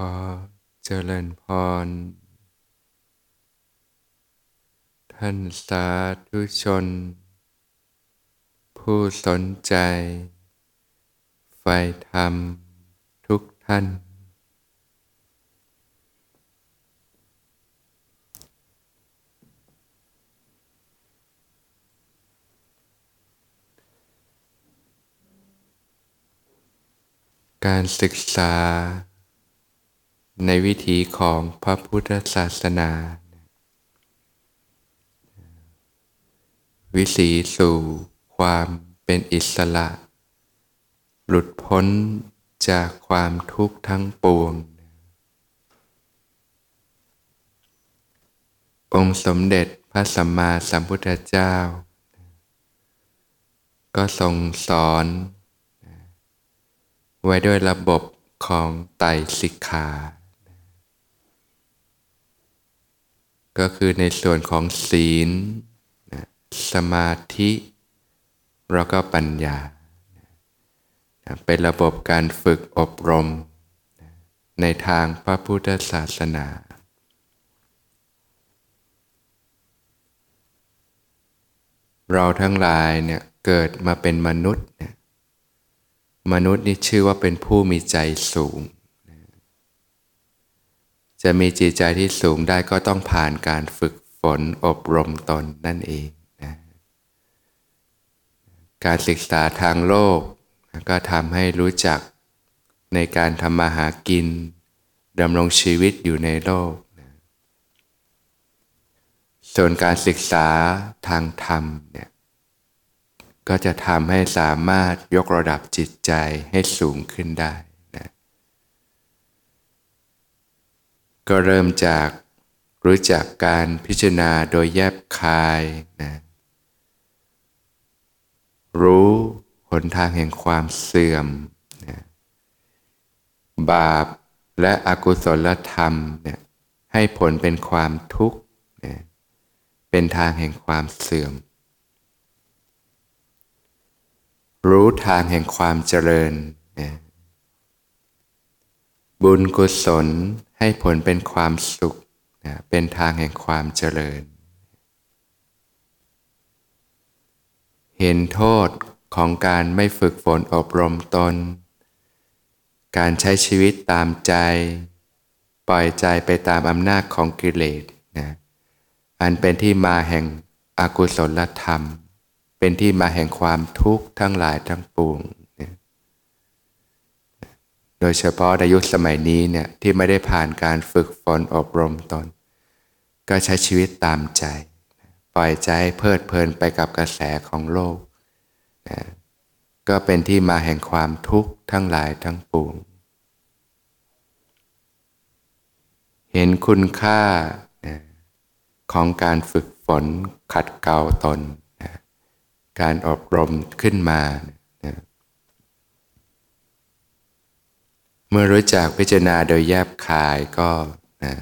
อเจริญพร ท่านสาธุชน ผู้สนใจไฟธรรมทุกท่าน การศึกษา ในวิถีของพระพุทธศาสนา วิสีสู่ความเป็นอิสระ หลุดพ้นจากความทุกข์ทั้งปวง องค์สมเด็จพระสัมมาสัมพุทธเจ้า ก็ทรงสอน ไว้ด้วยระบบของไตรสิกขา ก็คือในส่วนของศีลสมาธิแล้วก็ปัญญาเป็นระบบการฝึกอบรมในทางพระพุทธศาสนา เราทั้งหลายเนี่ยเกิดมาเป็นมนุษย์เนี่ยมนุษย์นี่ชื่อว่าเป็นผู้มีใจสูง จะมีจิตใจที่สูงได้ก็ต้องผ่านการฝึกฝนอบรมตนนั่นเองนะการศึกษาทางโลกก็ทำให้รู้จักในการทำมาหากินดำรงชีวิตอยู่ในโลกนะส่วนการศึกษาทางธรรมเนี่ยก็จะทำให้สามารถยกระดับจิตใจให้สูงขึ้นได้ ก็เริ่มจากรู้จักการพิจารณาโดยแยบคายนะรู้หนทางแห่งความเสื่อมนะบาปและอกุศลธรรมเนี่ยให้ผลเป็นความทุกข์นะเป็นทางแห่งความเสื่อม รู้ทางแห่งความเจริญนะ บุญกุศลให้ผลเป็นความสุขนะเป็นทางแห่งความเจริญ เห็นโทษของการไม่ฝึกฝนอบรมตน การใช้ชีวิตตามใจ ปล่อยใจไปตามอำนาจของกิเลสนะอันเป็นที่มาแห่งอกุศลธรรม เป็นที่มาแห่งความทุกข์ทั้งหลายทั้งปวง โดยเฉพาะในยุคสมัยนี้เนี่ยที่ไม่ได้ผ่านการฝึกฝนอบรมตน ก็ใช้ชีวิตตามใจ ปล่อยใจเพลิดเพลินไปกับกระแสของโลกนะก็เป็นที่มาแห่งความทุกข์ทั้งหลายทั้งปวง เห็นคุณค่านะของการฝึกฝนขัดเกลาตนนะการอบรมขึ้นมานะ เมื่อรู้จักพิจารณาโดยแยบคายก็นะ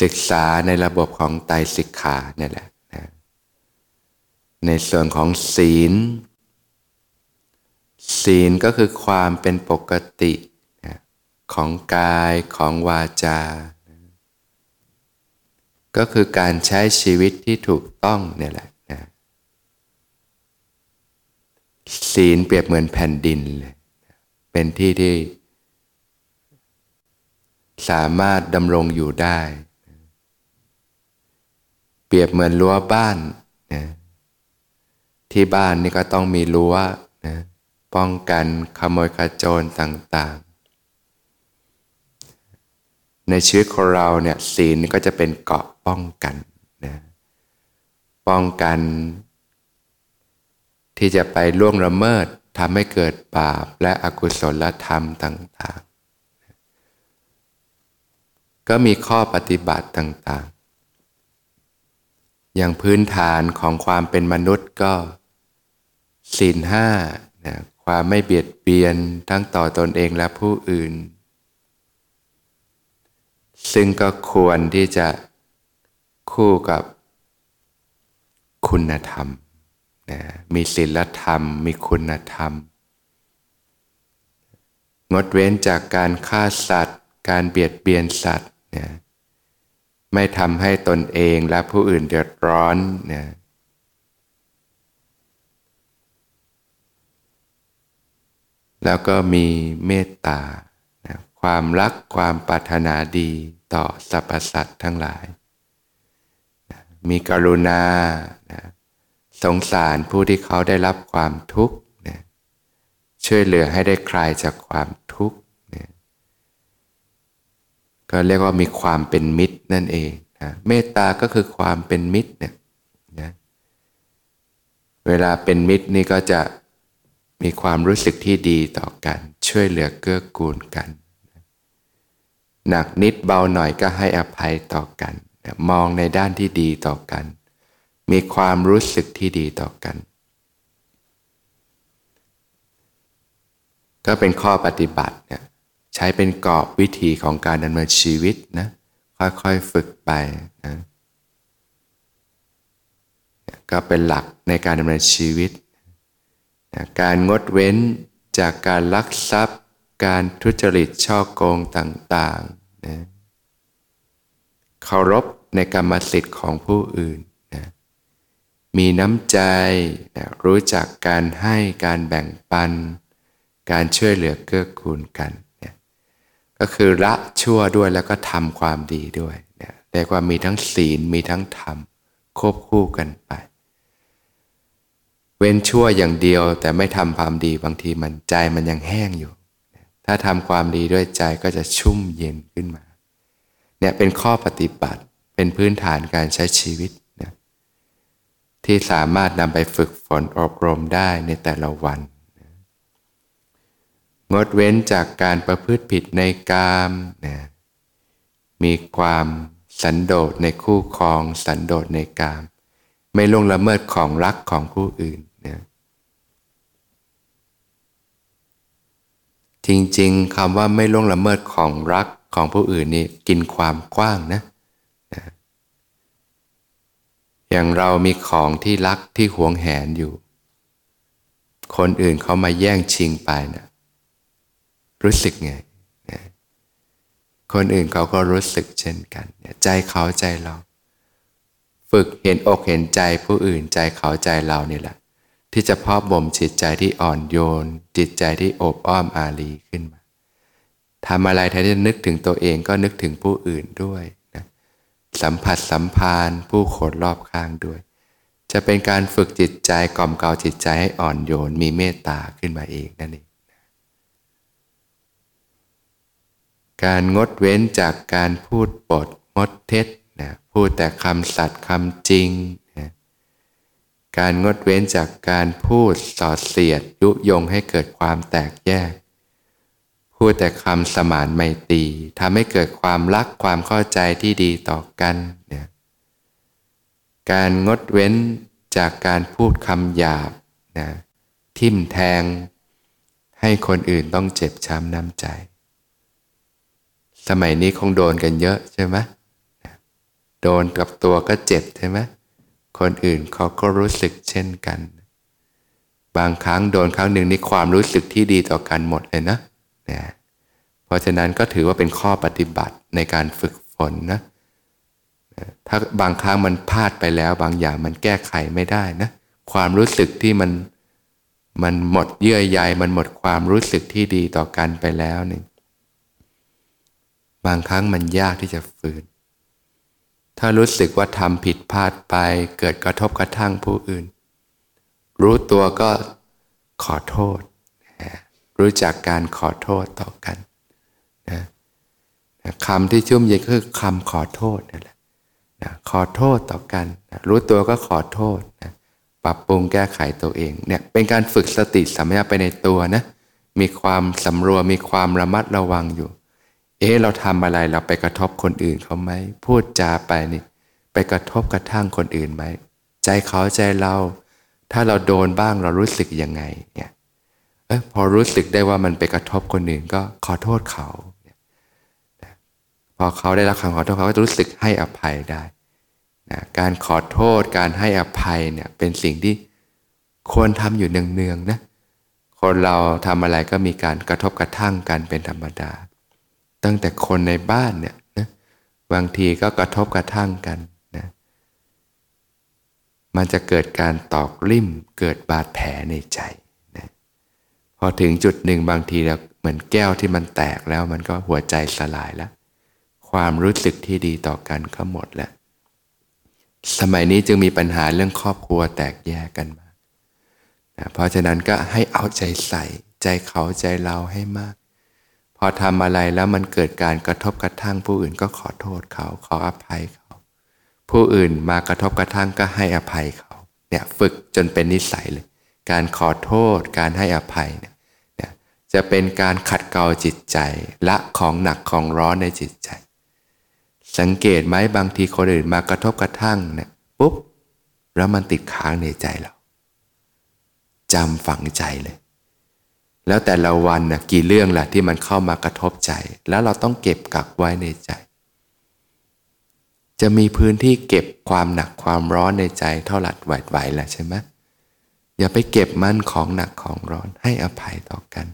ศึกษาในระบบของไตรสิกขานี่แหละนะในส่วนของศีล ศีลก็คือความเป็นปกตินะของกายของวาจานะก็คือการใช้ชีวิตที่ถูกต้องนี่แหละนะศีลเปรียบเหมือนแผ่นดินเลย เป็นที่ที่ สามารถดำรงอยู่ได้ เปรียบเหมือนรั้วบ้านนะที่บ้านนี่ก็ต้องมีรั้วนะป้องกันขโมยขโจรต่าง ๆ ในชีวิตของเราเนี่ยศีลก็จะเป็นเกาะป้องกันนะป้องกันที่จะไปล่วงละเมิด ทำให้เกิดบาปและอกุศลธรรมต่างๆ ก็มีข้อปฏิบัติต่างๆ อย่างพื้นฐานของความเป็นมนุษย์ก็ศีลห้านะความไม่เบียดเบียนทั้งต่อตอนเองและผู้อื่น ซึ่งก็ควรที่จะคู่กับคุณธรรม นะมีศีลธรรม มีคุณธรรม งดเว้นจากการฆ่าสัตว์ การเบียดเบียนสัตว์นี่ยไม่ทำให้ตนเองและผู้อื่นเดือดร้อนนี่ยแล้วก็มีเมตตานะความรักความปรารถนาดีต่อสรรพสัตว์ทั้งหลายนะมีกรุณานะ สงสารผู้ที่เขาได้รับความทุกข์นะช่วยเหลือให้ได้คลายจากความทุกข์นะก็เรียกว่ามีความเป็นมิตรนั่นเองนะเมตตาก็คือความเป็นมิตรเนี่ยนะเวลาเป็นมิตรนี่ก็จะมีความรู้สึกที่ดีต่อกัน ช่วยเหลือเกื้อกูลกัน หนักนิดเบาหน่อยก็ให้อภัยต่อกัน มองในด้านที่ดีต่อกัน มีความรู้สึกที่ดีต่อกัน ก็เป็นข้อปฏิบัติเนี่ยใช้เป็นกรอบวิธีของการดำเนินชีวิตนะค่อยๆฝึกไปนะก็เป็นหลักในการดำเนินชีวิตการงดเว้นจากการลักทรัพย์ การทุจริตช่อโกงต่างๆนะเคารพในกรรมสิทธิ์ของผู้อื่น มีน้ำใจนะรู้จักการให้การแบ่งปัน การช่วยเหลือเกื้อกูลกันนะก็คือละชั่วด้วยแล้วก็ทำความดีด้วยนะเรียกว่ามีทั้งศีลมีทั้งธรรมควบคู่กันไป เว้นชั่วอย่างเดียวแต่ไม่ทำความดีบางทีมันใจมันยังแห้งอยู่ ถ้าทำความดีด้วยใจก็จะชุ่มเย็นขึ้นมาเนี่ยเป็นข้อปฏิบัติเป็นพื้นฐานการใช้ชีวิต ที่สามารถนำไปฝึกฝนอบรมได้ในแต่ละวัน งดเว้นจากการประพฤติผิดในกามนะมีความสันโดษในคู่ครอง สันโดษในกาม ไม่ลงละเมิดของรักของผู้อื่นนะจริงๆคำว่าไม่ล่วงละเมิดของรักของผู้อื่นนี่กินความกว้างนะนะ อย่างเรามีของที่รักที่หวงแหนอยู่ คนอื่นเขามาแย่งชิงไปนะรู้สึกไงนะคนอื่นเขาก็รู้สึกเช่นกันใจเขาใจเรา ฝึกเห็นอกเห็นใจผู้อื่นใจเขาใจเรานี่แหละ ที่จะเพาะบ่มจิตใจที่อ่อนโยน จิตใจที่อบอ้อมอารีขึ้นมาทำอะไรแทนที่จะนึกถึงตัวเองก็นึกถึงผู้อื่นด้วย สัมผัสสัมพันธ์ผู้คนรอบข้างด้วย จะเป็นการฝึกจิตใจกล่อมเกลาจิตใจให้อ่อนโยนมีเมตตาขึ้นมาเองนั่นเองการงดเว้นจากการพูดปดมดเท็จนะพูดแต่คำสัตย์คำจริงนะการงดเว้นจากการพูดสอดเสียดยุยงให้เกิดความแตกแยก พูดแต่คำสมานไมตรีทำให้เกิดความรักความเข้าใจที่ดีต่อกันเนะการงดเว้นจากการพูดคำหยาบนะทิมแทง ให้คนอื่นต้องเจ็บช้ำน้ำใจ สมัยนี้คงโดนกันเยอะใช่ไหมโดนกับตัวก็เจ็บใช่ไหมคนอื่นเขาก็รู้สึกเช่นกัน บางครั้งโดนครั้งหนึ่งนี่ความรู้สึกที่ดีต่อกันหมดเลยนะ นะเพราะฉะนั้นก็ถือว่าเป็นข้อปฏิบัติในการฝึกฝนนะถ้าบางครั้งมันพลาดไปแล้ว บางอย่างมันแก้ไขไม่ได้นะความรู้สึกที่มันมันหมดเยื่อใยมันหมดความรู้สึกที่ดีต่อกันไปแล้วนี่บางครั้งมันยากที่จะฟื้นถ้ารู้สึกว่าทำผิดพลาดไป เกิดกระทบกระทั่งผู้อื่น รู้ตัวก็ขอโทษ รู้จักการขอโทษต่อกันนะคำที่ชุ่มเย็นคือคำขอโทษนั่นแหละนะขอโทษต่อกันนะรู้ตัวก็ขอโทษนะปรับปรุงแก้ไขตัวเองเนี่ยเป็นการฝึกสติสัมยาไปในตัวนะมีความสำรวมมีความระมัดระวังอยู่ เอ๊ะเราทำอะไรเราไปกระทบคนอื่นเขาไหมพูดจาไปนี่ไปกระทบกระทั่งคนอื่นไหมใจเขาใจเรา ถ้าเราโดนบ้างเรารู้สึกยังไงเนี่ย ออพอรู้สึกได้ว่ามันไปกระทบคนอื่นก็ขอโทษเขา พอเขาได้รับคำขอโทษเขาก็รู้สึกให้อภัยได้นะการขอโทษการให้อภัยเนี่ยเป็นสิ่งที่ควรทำอยู่เนืองๆนะคนเราทำอะไรก็มีการกระทบกระทั่งกันเป็นธรรมดา ตั้งแต่คนในบ้านเนี่ยนะบางทีก็กระทบกระทั่งกันนะมันจะเกิดการตอกลิ่มเกิดบาดแผลในใจ อถึงจุดหนึ่งบางทีเราเหมือนแก้วที่มันแตกแล้วมันก็หัวใจสลายแล้ว ความรู้สึกที่ดีต่อกันก็หมดแล้ว สมัยนี้จึงมีปัญหาเรื่องครอบครัวแตกแยกกันมานะเพราะฉะนั้นก็ให้เอาใจใส่ ใจเขาใจเราให้มาก พอทำอะไรแล้วมันเกิดการกระทบกระทั่งผู้อื่นก็ขอโทษเขาขออภัยเขา ผู้อื่นมากระทบกระทั่งก็ให้อภัยเขาเนี่ยฝึกจนเป็นนิสัยเลย การขอโทษการให้อภัยเนี่ย จะเป็นการขัดเกลาจิตใจ ละของหนักของร้อนในจิตใจ สังเกตไหมบางทีคนอื่นมากระทบกระทั่งเนี่ยปุ๊บ แล้วมันติดค้างในใจเราจำฝังใจเลย แล้วแต่ละวันนะกี่เรื่องแหละที่มันเข้ามากระทบใจ แล้วเราต้องเก็บกักไว้ในใจ จะมีพื้นที่เก็บความหนักความร้อนในใจ เท่าหลัดไหวๆแหละใช่ไหมอย่าไปเก็บมันของหนักของร้อนให้อภัยต่อกัน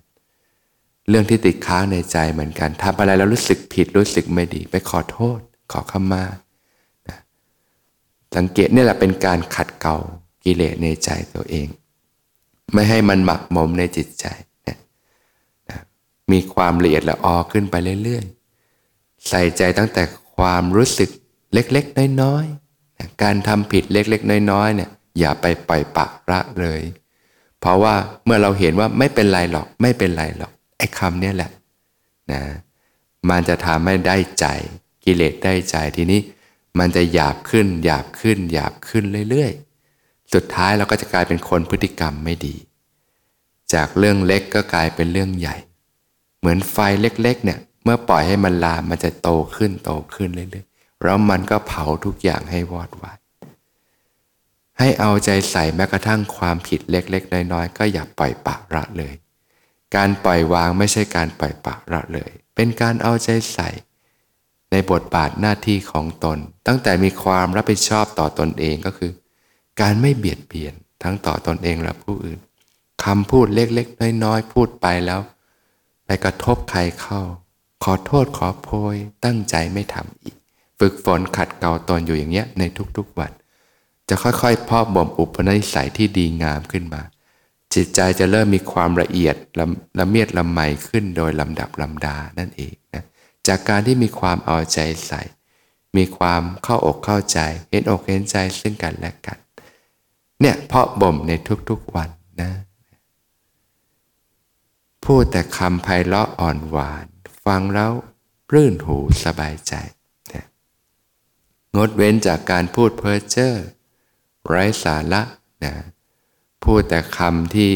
เรื่องที่ติดค้างในใจเหมือนกันทำอะไรแล้วรู้สึกผิดรู้สึกไม่ดี ไปขอโทษ ขอขมาสังเกตนี่แหละเป็นการขัดเกลากิเลสในใจตัวเอง ไม่ให้มันหมักหมมในจิตใจนะนะมีความละเอียดละออขึ้นไปเรื่อยๆ ใส่ใจตั้งแต่ความรู้สึกเล็กๆ น้อยๆนะการทำผิดเล็กๆ น้อยๆเนี่ยอย่าไปปล่อยปะระเลย เพราะว่าเมื่อเราเห็นว่าไม่เป็นไรหรอกไม่เป็นไรหรอก อ้คำนี้แหละนะมันจะทำให้ได้ใจกิเลสได้ใจทีนี้ มันจะหยาบขึ้น หยาบขึ้น หยาบขึ้นเรื่อยๆ สุดท้ายเราก็จะกลายเป็นคนพฤติกรรมไม่ดี จากเรื่องเล็กก็กลายเป็นเรื่องใหญ่ เหมือนไฟเล็กๆเนี่ยเมื่อปล่อยให้มันลามมันจะโตขึ้นโตขึ้นเรื่อยๆ แล้วมันก็เผาทุกอย่างให้วอดวาย ให้เอาใจใส่แม้กระทั่งความผิดเล็กๆ น้อยๆ ก็อย่าปล่อยปะละเลย การปล่อยวางไม่ใช่การปล่อยปะละเลย เป็นการเอาใจใส่ ในบทบาทหน้าที่ของตน ตั้งแต่มีความรับผิดชอบต่อตนเองก็คือ การไม่เบียดเบียนทั้งต่อตอนเองและผู้อื่นคำพูดเล็กๆ น้อยๆ พูดไปแล้ว ไปกระทบใครเข้า ขอโทษขอโพย ตั้งใจไม่ทำอีก ฝึกฝนขัดเกลาตนอยู่อย่างเงี้ยในทุกๆวัน จะค่อยๆพ่อบ่มอุปนิสัยที่ดีงามขึ้นมา จิตใจจะเริ่มมีความละเอียดละละเมียดละไมขึ้นโดยลำดับลำดานั่นเองนะจากการที่มีความเอาใจใส่ มีความเข้าอกเข้าใจ เห็นอกเห็นใจซึ่งกันและกัน เนี่ยเพาะบ่มในทุกๆวันนะพูดแต่คำไพเราะอ่อนหวาน ฟังแล้วรื่นหูสบายใจนะงดเว้นจากการพูดเพ้อเจ้อไร้สาระนะ พูดแต่คำที่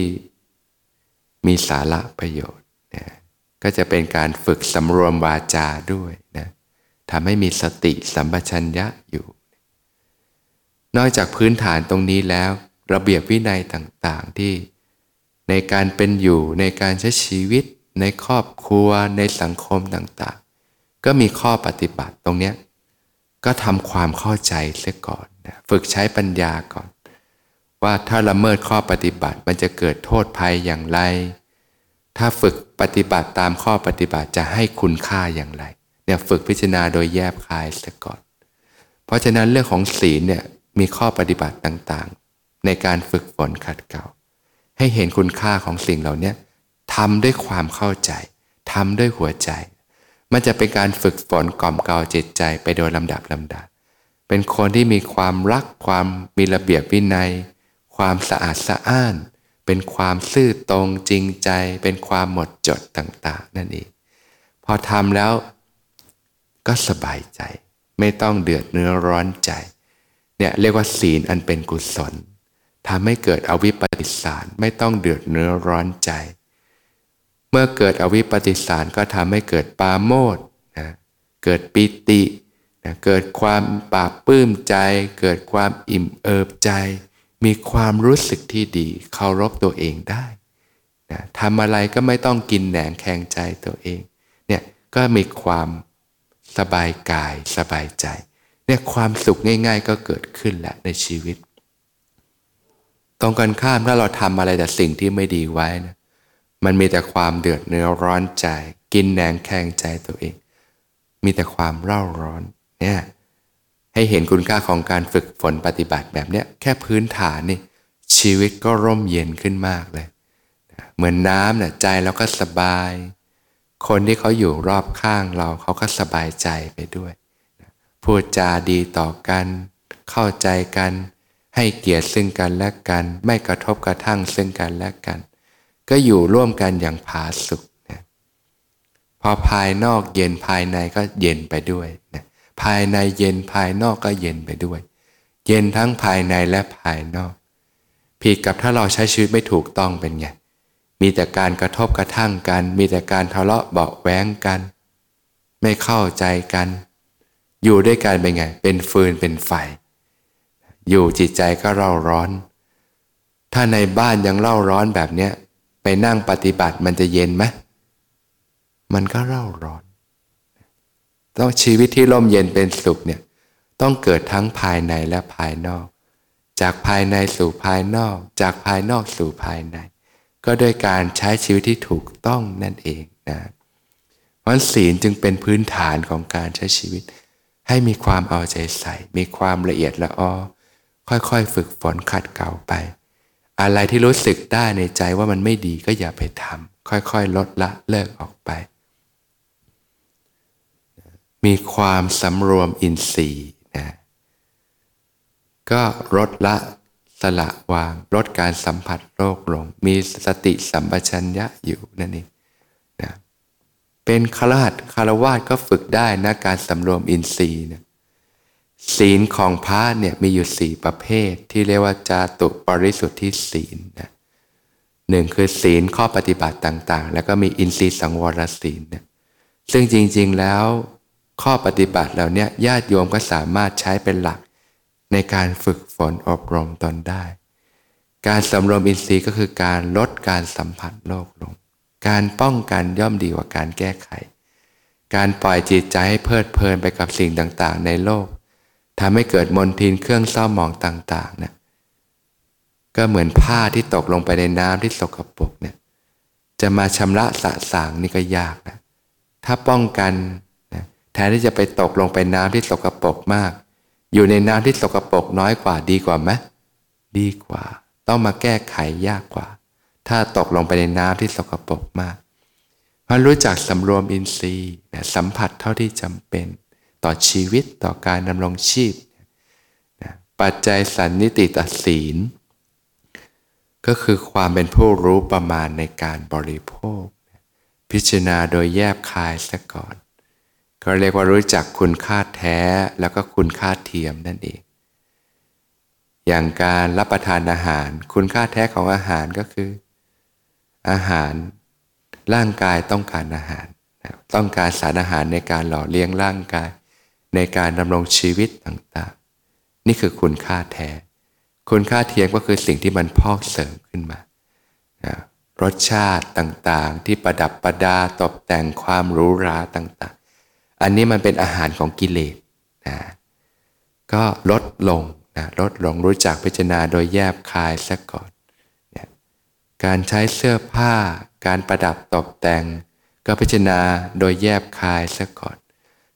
มีสาระประโยชน์นะก็จะเป็นการฝึกสำรวมวาจาด้วยนะทำให้มีสติสัมปชัญญะอยู่ นอกจากพื้นฐานตรงนี้แล้ว ระเบียบวินัยต่างๆที่ในการเป็นอยู่ในการใช้ชีวิต ในครอบครัวในสังคมต่างๆ ก็มีข้อปฏิบัติตรงนี้ก็ทำความเข้าใจเสียก่อนนะฝึกใช้ปัญญาก่อน ว่าถ้าละเมิดข้อปฏิบัติมันจะเกิดโทษภัยอย่างไร ถ้าฝึกปฏิบัติตามข้อปฏิบัติจะให้คุณค่าอย่างไร เนี่ยฝึกพิจารณาโดยแยบคายเสียก่อน เพราะฉะนั้นเรื่องของศีลเนี่ยมีข้อปฏิบัติต่างๆ ในการฝึกฝนขัดเกลาให้เห็นคุณค่าของสิ่งเหล่านี้ทำด้วยความเข้าใจทำด้วยหัวใจ มันจะเป็นการฝึกฝนกล่อมเกลาจิตใจไปโดยลำดับลำดับ เป็นคนที่มีความรักความมีระเบียบวินัย ความสะอาดสะอ้าน เป็นความซื่อตรงจริงใจ เป็นความหมดจดต่าง ๆ นั่นเอง พอทำแล้วก็สบายใจ ไม่ต้องเดือดเนื้อร้อนใจ เนี่ยเรียกว่าศีลอันเป็นกุศลทำให้เกิดอวิปปิสารไม่ต้องเดือดเนื้อร้อนใจ เมื่อเกิดอวิปปิสารก็ทำให้เกิดปาโมดนะเกิดปิตินะเกิดความปราบปื้มใจ เกิดความอิ่มเอิบใจ มีความรู้สึกที่ดีเคารพตัวเองได้นะทำอะไรก็ไม่ต้องกินแหนงแข่งใจตัวเองเนี่ยก็มีความสบายกายสบายใจเนี่ยความสุขง่าย ๆ ก็เกิดขึ้นแหละในชีวิต ตรงกันข้ามถ้าเราทำอะไรแต่สิ่งที่ไม่ดีไว้นะมันมีแต่ความเดือดเนื้อร้อนใจ กินแหนงแข่งใจตัวเอง มีแต่ความเร่าร้อนเนี่ย ให้เห็นคุณค่าของการฝึกฝนปฏิบัติแบบเนี้ยแค่พื้นฐานนี่ชีวิตก็ร่มเย็นขึ้นมากเลยเหมือนน้ำเนี่ยใจเราก็สบาย คนที่เขาอยู่รอบข้างเราเขาก็สบายใจไปด้วยพูดจาดีต่อกัน เข้าใจกัน ให้เกียรติซึ่งกันและกัน ไม่กระทบกระทั่งซึ่งกันและกัน ก็อยู่ร่วมกันอย่างผาสุกนะพอภายนอกเย็นภายในก็เย็นไปด้วยนะ ภายในเย็นภายนอกก็เย็นไปด้วย เย็นทั้งภายในและภายนอก ผิดกับถ้าเราใช้ชีวิตไม่ถูกต้องเป็นไง มีแต่การกระทบกระทั่งกัน มีแต่การทะเลาะเบาแว้งกัน ไม่เข้าใจกัน อยู่ด้วยกันเป็นไง เป็นฟืนเป็นไฟ อยู่จิตใจก็เร่าร้อน ถ้าในบ้านยังเร่าร้อนแบบเนี้ยไปนั่งปฏิบัติมันจะเย็นไหมมันก็เร่าร้อน ต้องชีวิตที่ร่มเย็นเป็นสุขเนี่ยต้องเกิดทั้งภายในและภายนอก จากภายในสู่ภายนอก จากภายนอกสู่ภายใน ก็โดยการใช้ชีวิตที่ถูกต้องนั่นเองนะวันศีลจึงเป็นพื้นฐานของการใช้ชีวิต ให้มีความเอาใจใส่ มีความละเอียดละออค่อยๆ ฝึกฝนขัดเกลาไป อะไรที่รู้สึกได้ในใจว่ามันไม่ดีก็อย่าไปทำค่อยๆ ลดละเลิกออกไป มีความสำรวมอินทรีย์นะก็ลดละสละวางลดการสัมผัสโลกลง มีสติสัมปชัญญะอยู่นั่นเองนะเป็นคารหัดคารวาสก็ฝึกได้นะการสำรวมอินทรีย์นะศีลของพระเนี่ยมีอยู่สี่ประเภท ที่เรียกว่าจาตุปริสุทธิศีลนะหนึ่งคือศีลข้อปฏิบัติต่างๆ แล้วก็มีอินทรีย์สังวรศีลนะซึ่งจริงๆแล้ว ข้อปฏิบัติเหล่านี้ญาติโยมก็สามารถใช้เป็นหลัก ในการฝึกฝนอบรมตนได้ การสำรวมอินทรีย์ก็คือการลดการสัมผัสโลกลง การป้องกันย่อมดีกว่าการแก้ไข การปล่อยจิตใจให้เพลิดเพลินไปกับสิ่งต่างๆ ในโลกทำให้เกิดมลทินเครื่องเศร้าหมองต่างๆนะก็เหมือนผ้าที่ตกลงไปในน้ำที่สกปรกเนี่ยจะมาชำระสะสางนี่ก็ยากนะถ้าป้องกัน แทนที่จะไปตกลงไปน้ำที่สกปรกมาก อยู่ในน้ำที่สกปรกน้อยกว่าดีกว่าไหมดีกว่า ต้องมาแก้ไขยากกว่า ถ้าตกลงไปในน้ำที่สกปรกมากเพราะรู้จักสำรวมอินทรีย์สัมผัสเท่าที่จำเป็น ต่อชีวิตต่อการดำรงชีพปัจจัยสันนิติตศีล ก็คือความเป็นผู้รู้ประมาณในการบริโภค พิจารณาโดยแยบคายซะก่อน ก็เรียกว่ารู้จักคุณค่าแท้แล้วก็คุณค่าเทียมนั่นเอง อย่างการรับประทานอาหาร คุณค่าแท้ของอาหารก็คือ อาหารร่างกายต้องการอาหาร ต้องการสารอาหารในการหล่อเลี้ยงร่างกาย ในการดำรงชีวิตต่างๆ นี่คือคุณค่าแท้ คุณค่าเทียมก็คือสิ่งที่มันพอกเสริมขึ้นมารสชาติต่างๆ ที่ประดับประดาตกแต่งความหรูหราต่าง อันนี้มันเป็นอาหารของกิเลสนะก็ลดลงนะลดลงรู้จักพิจารณาโดยแยบคายซะก่อนนะการใช้เสื้อผ้า การประดับตกแต่ง ก็พิจารณาโดยแยบคายซะก่อน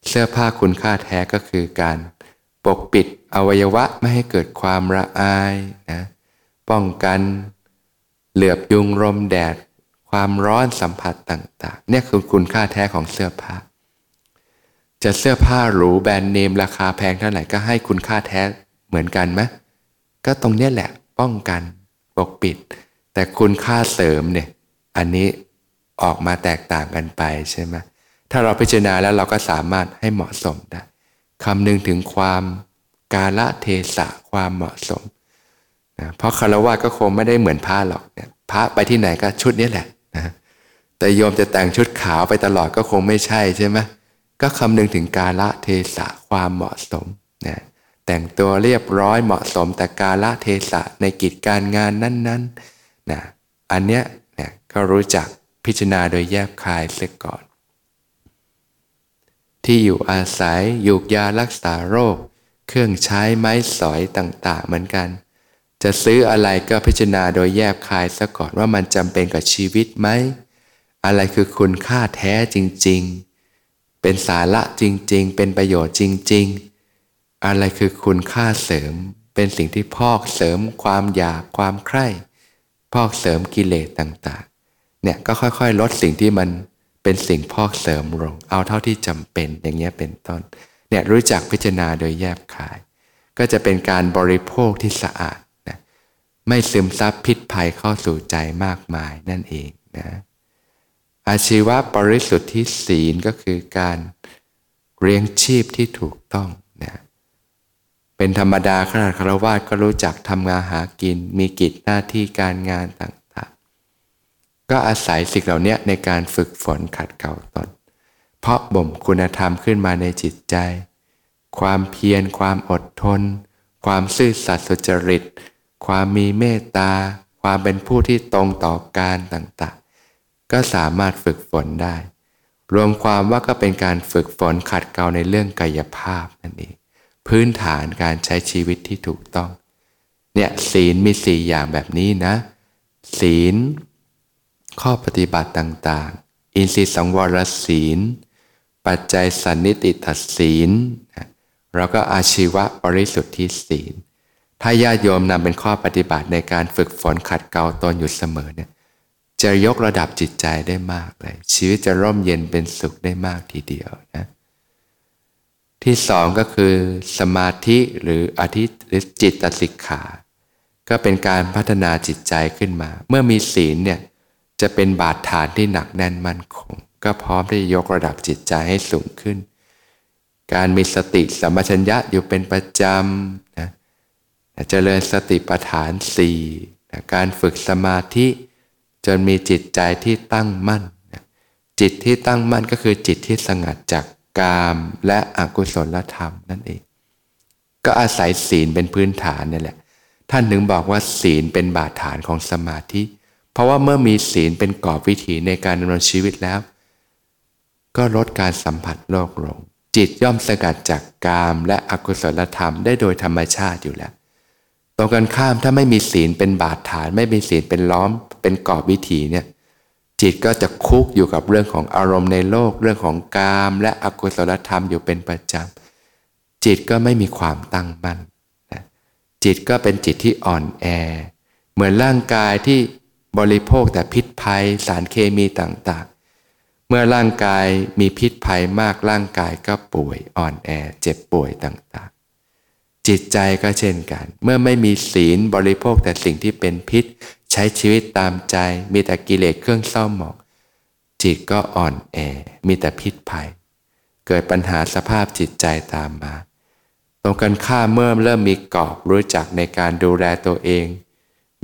เสื้อผ้าคุณค่าแท้ก็คือการปกปิดอวัยวะไม่ให้เกิดความระอายนะป้องกันเหลือบยุงลมแดด ความร้อนสัมผัสต่าง ๆ เนี่ยคือคุณค่าแท้ของเสื้อผ้า จะเสื้อผ้าหรูแบรนด์เนมราคาแพงเท่าไหร่ก็ให้คุณค่าแท้เหมือนกันไหมก็ตรงนี้แหละป้องกันปกปิด แต่คุณค่าเสริมเนี่ย อันนี้ออกมาแตกต่างกันไปใช่ไหมถ้าเราพิจารณาแล้วเราก็สามารถให้เหมาะสมได้คำนึงถึงความกาละเทศะความเหมาะสมนะเพราะคารวะก็คงไม่ได้เหมือนพระหรอกเนี่ยพระไปที่ไหนก็ชุดนี้แหละนะแต่โยมจะแต่งชุดขาวไปตลอดก็คงไม่ใช่ใช่ไหม ก็คำนึงถึงกาละเทศะความเหมาะสมนะแต่งตัวเรียบร้อยเหมาะสมแต่กาละเทศะในกิจการงานนั้นๆนะอันเนี้ยนะก็รู้จักพิจารณาโดยแยบคายเสียก่อน ที่อยู่อาศัยยูกยารักษาโรค เครื่องใช้ไม้สอยต่างๆ เหมือนกัน จะซื้ออะไรก็พิจารณาโดยแยบคายซะก่อนว่ามันจำเป็นกับชีวิตไหม อะไรคือคุณค่าแท้จริง ๆ เป็นสาระจริง ๆ เป็นประโยชน์จริง ๆ อะไรคือคุณค่าเสริม เป็นสิ่งที่พอกเสริมความอยากความใคร่พอกเสริมกิเลสต่างๆ เนี่ยก็ค่อยๆ ลดสิ่งที่มันเป็นสิ่งพอกเสริมลง เอาเท่าที่จำเป็นอย่างเงี้ยเป็นต้น เนี่ยรู้จักพิจารณาโดยแยบคาย ก็จะเป็นการบริโภคที่สะอาดนะไม่ซึมซับพิษภัยเข้าสู่ใจมากมายนั่นเองนะ อาชีวะบริสุทธิ์ที่ศีลก็คือการเลี้ยงชีพที่ถูกต้องนะเป็นธรรมดาขนาดคารวะก็รู้จักทำงานหากิน มีกิจหน้าที่การงานต่างๆ ก็อาศัยสิ่งเหล่านี้ในการฝึกฝนขัดเกลาตน เพราะบ่มคุณธรรมขึ้นมาในจิตใจ ความเพียรความอดทน ความซื่อสัตย์สุจริต ความมีเมตตา ความเป็นผู้ที่ตรงต่อการต่างๆ ก็สามารถฝึกฝนได้ รวมความว่าก็เป็นการฝึกฝนขัดเกลาในเรื่องกายภาพนั่นเองพื้นฐานการใช้ชีวิตที่ถูกต้อง เนี่ยศีลมีสี่อย่างแบบนี้นะ ศีล ข้อปฏิบัติต่างๆ อินทรีย์สังวรศีล ปัจจัยสันนิติตัศีลแล้วก็อาชีวะบริสุทธิศีล ถ้าญาติโยมนำเป็นข้อปฏิบัติในการฝึกฝนขัดเกลาตนอยู่เสมอเนี่ย จะยกระดับจิตใจได้มากเลย ชีวิตจะร่มเย็นเป็นสุขได้มากทีเดียวนะที่สองก็คือสมาธิหรืออธิหรือจิตตสิกขา ก็เป็นการพัฒนาจิตใจขึ้นมา เมื่อมีศีลเนี่ยจะเป็นบาดฐานที่หนักแน่นมั่นคง ก็พร้อมที่จะยกระดับจิตใจให้สูงขึ้น การมีสติสัมปชัญญะอยู่เป็นประจำนะเจริญสติปัฏฐานสี่นะการฝึกสมาธิ จนมีจิตใจที่ตั้งมั่น จิตที่ตั้งมั่นก็คือจิตที่สงัดจากกามและอกุศลธรรมนั่นเอง ก็อาศัยศีลเป็นพื้นฐานนี่แหละ ท่านถึงบอกว่าศีลเป็นบาดฐานของสมาธิ เพราะว่าเมื่อมีศีลเป็นกรอบวิถีในการดำเนินชีวิตแล้ว ก็ลดการสัมผัสโลกลง จิตย่อมสกัดจากกามและอกุศลธรรมได้โดยธรรมชาติอยู่แล้วตรงกันข้ามถ้าไม่มีศีลเป็นบาดฐานไม่มีศีลเป็นล้อม เป็นกรอบวิถีเนี่ยจิตก็จะคุกอยู่กับเรื่องของอารมณ์ในโลก เรื่องของกาม และอกุศลธรรมอยู่เป็นประจำจิตก็ไม่มีความตั้งมั่นนะจิตก็เป็นจิตที่อ่อนแอ เหมือนร่างกายที่บริโภคแต่พิษภัยสารเคมีต่างๆ เมื่อร่างกายมีพิษภัยมากร่างกายก็ป่วยอ่อนแอเจ็บป่วยต่างๆ จิตใจก็เช่นกัน เมื่อไม่มีศีลบริโภคแต่สิ่งที่เป็นพิษ ใช้ชีวิตตามใจ มีแต่กิเลสเครื่องเศร้าหมอง จิตก็อ่อนแอ มีแต่พิษภัย เกิดปัญหาสภาพจิตใจตามมา ตรงกันข้ามเมื่อเริ่มมีกรอบรู้จักในการดูแลตัวเอง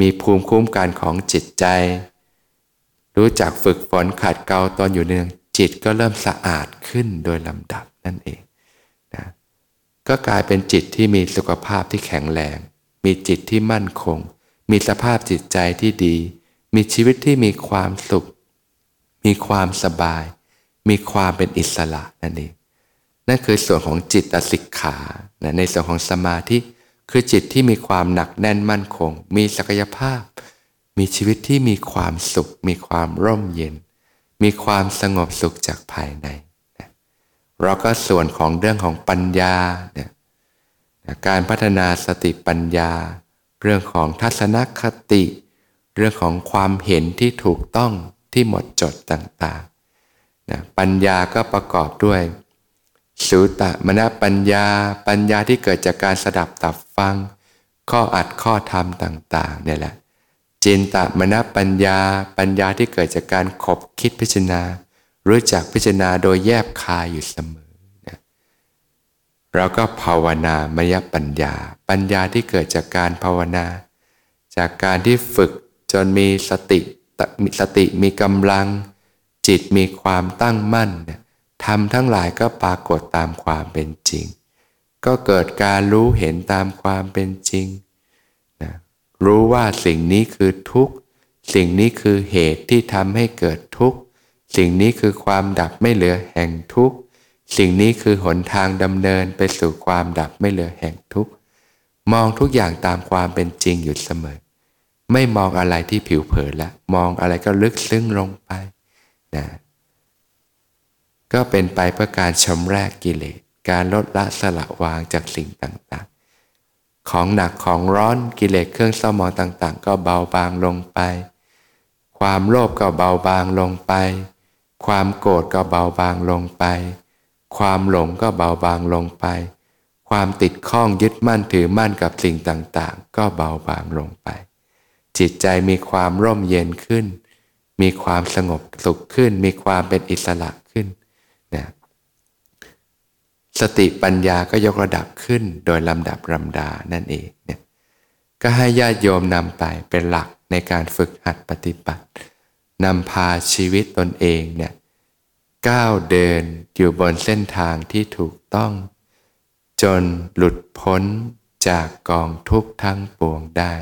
มีภูมิคุ้มกันของจิตใจ รู้จักฝึกฝนขัดเกลาตอนอยู่เนืองจิตก็เริ่มสะอาดขึ้นโดยลำดับนั่นเองนะก็กลายเป็นจิตที่มีสุขภาพที่แข็งแรง มีจิตที่มั่นคง มีสภาพจิตใจที่ดี มีชีวิตที่มีความสุข มีความสบาย มีความเป็นอิสระนั่นเองนั่นคือส่วนของจิตสิกขาในส่วนของสมาธิคือจิตที่มีความหนักแน่นมั่นคง มีศักยภาพ มีชีวิตที่มีความสุข มีความร่มเย็น มีความสงบสุขจากภายในเราก็ส่วนของเรื่องของปัญญานี่ยการพัฒนาสติปัญญา เรื่องของทัศนคติ เรื่องของความเห็นที่ถูกต้องที่หมดจดต่างๆนะปัญญาก็ประกอบด้วย สุตะมณปัญญา ปัญญาที่เกิดจากการสดับตับฟัง ข้ออัดข้อธรรมต่างๆเนี่ยแหละจินตมณปัญญา ปัญญาที่เกิดจากการขบคิดพิจารณา รู้จักพิจารณาโดยแยบคายอยู่เสมอ เราก็ภาวนามยปัญญา ปัญญาที่เกิดจากการภาวนา จากการที่ฝึกจนมีสติมีสติมีกำลัง จิตมีความตั้งมั่นทำทั้งหลายก็ปรากฏตามความเป็นจริง ก็เกิดการรู้เห็นตามความเป็นจริงนะรู้ว่าสิ่งนี้คือทุกข์ สิ่งนี้คือเหตุที่ทำให้เกิดทุกข์ สิ่งนี้คือความดับไม่เหลือแห่งทุกข์ สิ่งนี้คือหนทางดำเนินไปสู่ความดับไม่เหลือแห่งทุกข์มองทุกอย่างตามความเป็นจริงอยู่เสมอ ไม่มองอะไรที่ผิวเผินละมองอะไรก็ลึกซึ้งลงไปนะก็เป็นไปเพื่อการชำระกิเลสการลดละสละวางจากสิ่งต่างๆ ของหนักของร้อนกิเลสเครื่องเศร้าหมองต่างๆ ก็เบาบางลงไป ความโลภก็เบาบางลงไป ความโกรธก็เบาบางลงไป ความหลงก็เบาบางลงไป ความติดข้องยึดมั่นถือมั่นกับสิ่งต่างๆ ก็เบาบางลงไป จิตใจมีความร่มเย็นขึ้น มีความสงบสุขขึ้น มีความเป็นอิสระขึ้นนะสติปัญญาก็ยกระดับขึ้นโดยลำดับลำดานั่นเองเนี่ยก็ให้ญาติโยมนำไปเป็นหลักในการฝึกหัดปฏิบัตินำพาชีวิตตนเองเนี่ย ก้าวเดินอยู่บนเส้นทางที่ถูกต้อง จนหลุดพ้นจากกองทุกข์ทั้งปวงได้